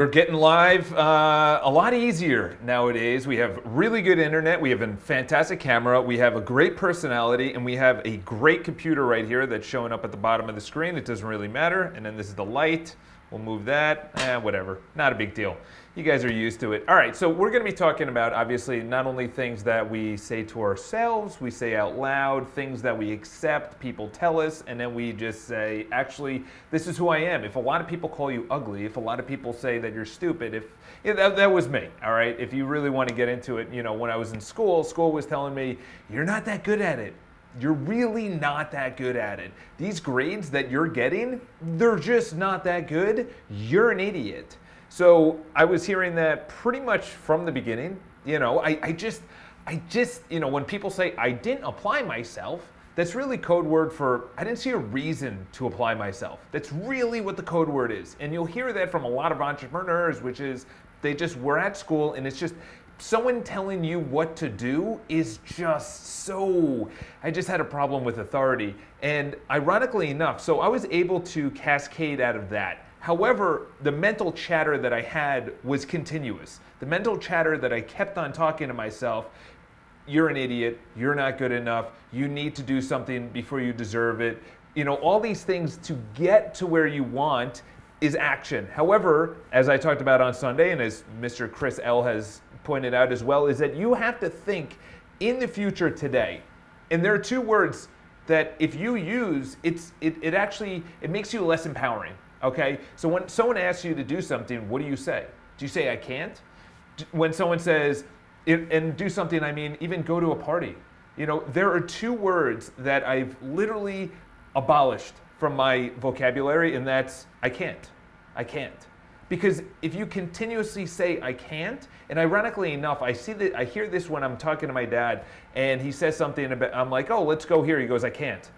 We're getting live uh, a lot easier nowadays. We have really good internet, we have a fantastic camera, we have a great personality, and we have a great computer right here that's showing up at the bottom of the screen. It doesn't really matter. And then this is the light. We'll move that. Eh, whatever. Not a big deal. You guys are used to it. All right, so we're going to be talking about obviously not only things that we say to ourselves, we say out loud, things that we accept, people tell us, and then we just say, actually, this is who I am. If a lot of people call you ugly, if a lot of people say that you're stupid, if yeah, that, that was me, all right? If you really want to get into it, you know, when I was in school, school was telling me, you're not that good at it you're really not that good at it. These grades that you're getting, they're just not that good. You're an idiot. So I was hearing that pretty much from the beginning. You know, I, I just, I just, you know, when people say I didn't apply myself, that's really code word for I didn't see a reason to apply myself. That's really what the code word is. And you'll hear that from a lot of entrepreneurs, which is they just were at school and it's just someone telling you what to do is just so I just had a problem with authority. And ironically enough, so I was able to cascade out of that However, the mental chatter that I had was continuous. The mental chatter that I kept on talking to myself you're an idiot, you're not good enough, you need to do something before you deserve it. You know, all these things to get to where you want is action. However, as I talked about on Sunday, and as Mr. Chris L has pointed out as well, is that you have to think in the future today. And there are two words that if you use, it's it, it actually it makes you less empowering. Okay? So when someone asks you to do something, what do you say? Do you say, I can't? When someone says, and do something, I mean, even go to a party. You know, there are two words that I've literally abolished from my vocabulary, and that's I can't. I can't. Because if you continuously say I can't, and ironically enough, I see that I hear this when I'm talking to my dad, and he says something about I'm like, oh, let's go here. He goes, I can't.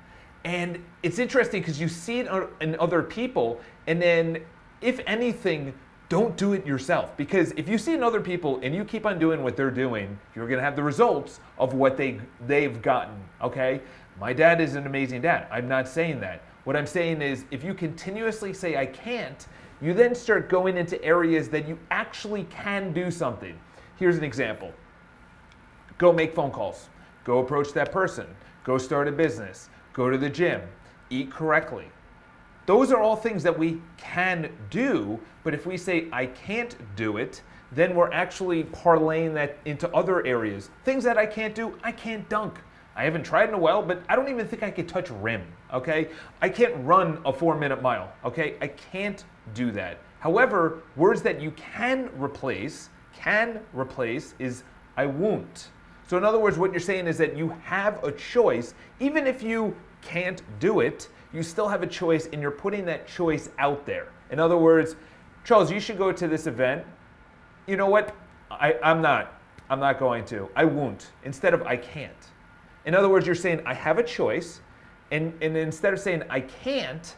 And it's interesting because you see it in other people, and then if anything, don't do it yourself. Because if you see in other people and you keep on doing what they're doing, you're gonna have the results of what they, they've gotten, okay? My dad is an amazing dad. I'm not saying that. What I'm saying is if you continuously say, I can't, you then start going into areas that you actually can do something. Here's an example go make phone calls, go approach that person, go start a business, go to the gym, eat correctly. Those are all things that we can do, but if we say, I can't do it, then we're actually parlaying that into other areas. Things that I can't do, I can't dunk. I haven't tried in a while, but I don't even think I could touch rim, okay? I can't run a four minute mile, okay? I can't do that. However, words that you can replace, can replace, is I won't. So, in other words, what you're saying is that you have a choice, even if you can't do it, you still have a choice and you're putting that choice out there. In other words, Charles, you should go to this event. You know what? I, I'm not. I'm not going to. I won't. Instead of I can't. In other words, you're saying I have a choice, and, and instead of saying I can't,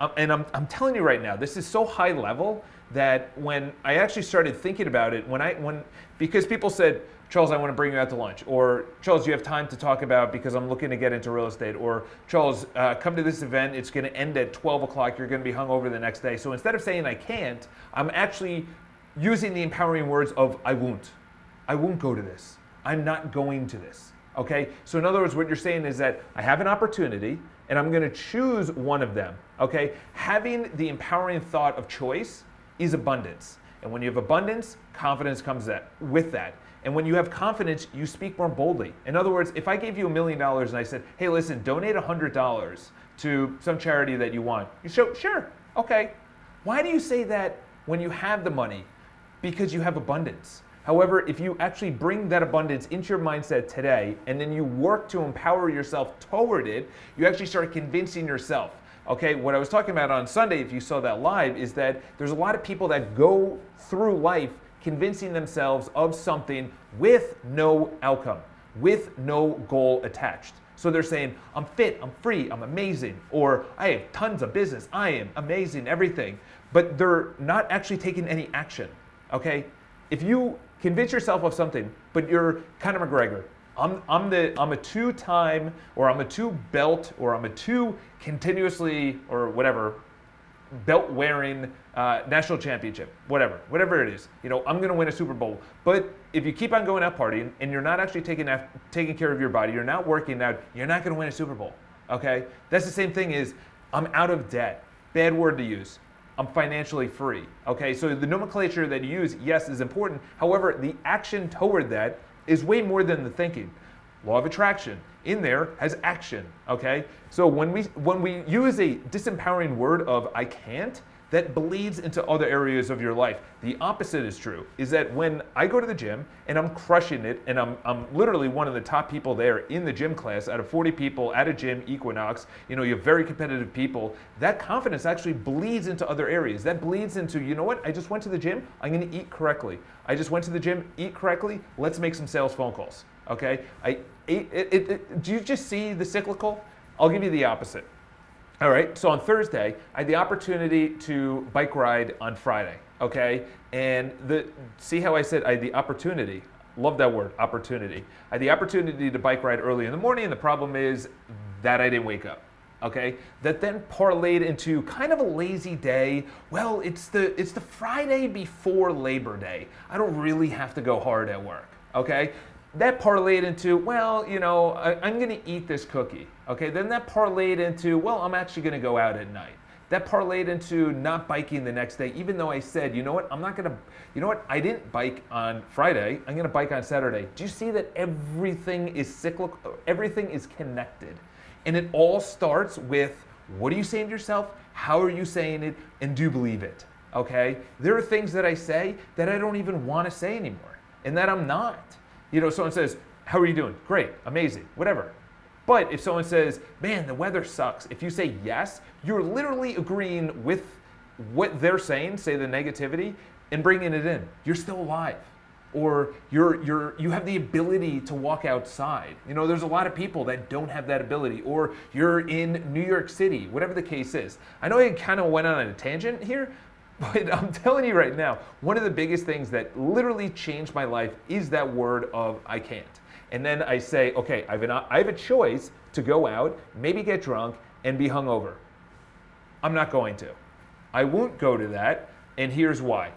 um, and I'm, I'm telling you right now, this is so high level that when I actually started thinking about it, when I when because people said, Charles, I want to bring you out to lunch. Or, Charles, you have time to talk about because I'm looking to get into real estate. Or, Charles, uh, come to this event. It's going to end at 12 o'clock. You're going to be hung over the next day. So instead of saying I can't, I'm actually using the empowering words of I won't. I won't go to this. I'm not going to this. Okay? So, in other words, what you're saying is that I have an opportunity and I'm going to choose one of them. Okay? Having the empowering thought of choice is abundance. And when you have abundance, confidence comes that, with that. And when you have confidence, you speak more boldly. In other words, if I gave you a million dollars and I said, hey, listen, donate $100 to some charity that you want, you show, sure, okay. Why do you say that when you have the money? Because you have abundance. However, if you actually bring that abundance into your mindset today and then you work to empower yourself toward it, you actually start convincing yourself. Okay, what I was talking about on Sunday, if you saw that live, is that there's a lot of people that go through life convincing themselves of something with no outcome, with no goal attached. So they're saying, I'm fit, I'm free, I'm amazing, or I have tons of business, I am amazing, everything. But they're not actually taking any action. Okay? If you convince yourself of something, but you're Conor McGregor, I'm, I'm, the, I'm a two time, or I'm a two belt, or I'm a two continuously, or whatever, belt wearing uh, national championship, whatever, whatever it is. You know, I'm going to win a Super Bowl. But if you keep on going out partying and you're not actually taking taking care of your body, you're not working out, you're not going to win a Super Bowl. Okay, that's the same thing. Is I'm out of debt. Bad word to use. I'm financially free. Okay, so the nomenclature that you use, yes, is important. However, the action toward that is way more than the thinking. Law of attraction in there has action. Okay, so when we when we use a disempowering word of I can't, that bleeds into other areas of your life. The opposite is true, is that when I go to the gym and I'm crushing it and I'm, I'm literally one of the top people there in the gym class out of 40 people at a gym, Equinox, you know, you have very competitive people, that confidence actually bleeds into other areas. That bleeds into, you know what, I just went to the gym, I'm gonna eat correctly. I just went to the gym, eat correctly, let's make some sales phone calls, okay? I ate, it, it, it, do you just see the cyclical? I'll give you the opposite. All right, so on Thursday, I had the opportunity to bike ride on Friday, okay? And the see how I said I had the opportunity. Love that word, opportunity. I had the opportunity to bike ride early in the morning, and the problem is that I didn't wake up. Okay, that then parlayed into kind of a lazy day. Well, it's the it's the Friday before Labor Day. I don't really have to go hard at work. Okay, that parlayed into, well, you know, I, am going to eat this cookie. Okay, then that parlayed into, well, I'm actually going to go out at night. That parlayed into not biking the next day, even though I said, you know what, I'm not going to, you know what, I didn't bike on Friday, I'm going to bike on Saturday. Do you see that everything is cyclical, everything is connected? And it all starts with what are you saying to yourself? How are you saying it? And do you believe it? Okay? There are things that I say that I don't even want to say anymore and that I'm not. You know, someone says, How are you doing? Great, amazing, whatever. But if someone says, Man, the weather sucks, if you say yes, you're literally agreeing with what they're saying, say the negativity, and bringing it in. You're still alive. Or you're, you're, you have the ability to walk outside. You know, there's a lot of people that don't have that ability. Or you're in New York City, whatever the case is. I know I kind of went on a tangent here, but I'm telling you right now, one of the biggest things that literally changed my life is that word of I can't. And then I say, okay, I have, an, I have a choice to go out, maybe get drunk, and be hungover. I'm not going to. I won't go to that, and here's why.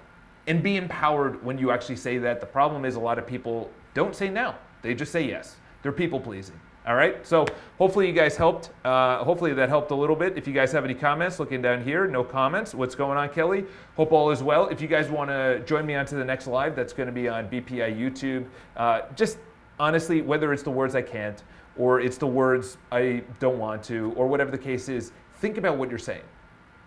And be empowered when you actually say that. The problem is a lot of people don't say no, they just say yes. They're people pleasing. All right, so hopefully you guys helped. Uh, hopefully that helped a little bit. If you guys have any comments, looking down here, no comments. What's going on, Kelly? Hope all is well. If you guys want to join me onto the next live, that's going to be on BPI YouTube. Uh, just honestly, whether it's the words I can't, or it's the words I don't want to, or whatever the case is, think about what you're saying.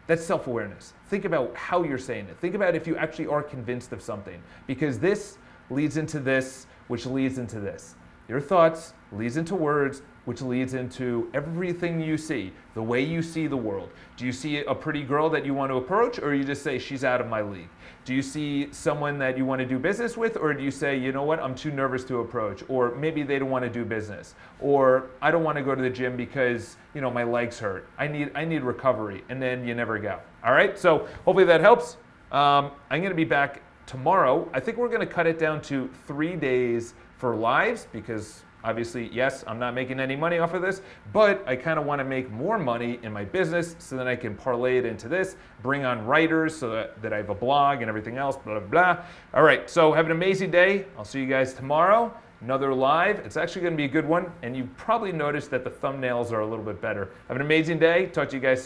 That's self awareness. Think about how you're saying it. Think about if you actually are convinced of something, because this leads into this, which leads into this. Your thoughts leads into words, which leads into everything you see, the way you see the world. Do you see a pretty girl that you want to approach, or you just say, she's out of my league? Do you see someone that you want to do business with, or do you say, you know what, I'm too nervous to approach? Or maybe they don't want to do business. Or I don't want to go to the gym because, you know, my legs hurt. I need, I need recovery. And then you never go. All right, so hopefully that helps. Um, I'm going to be back tomorrow. I think we're going to cut it down to three days for lives because obviously, yes, I'm not making any money off of this, but I kind of want to make more money in my business so that I can parlay it into this, bring on writers so that, that I have a blog and everything else, blah, blah, blah. All right, so have an amazing day. I'll see you guys tomorrow. Another live. It's actually going to be a good one, and you probably noticed that the thumbnails are a little bit better. Have an amazing day. Talk to you guys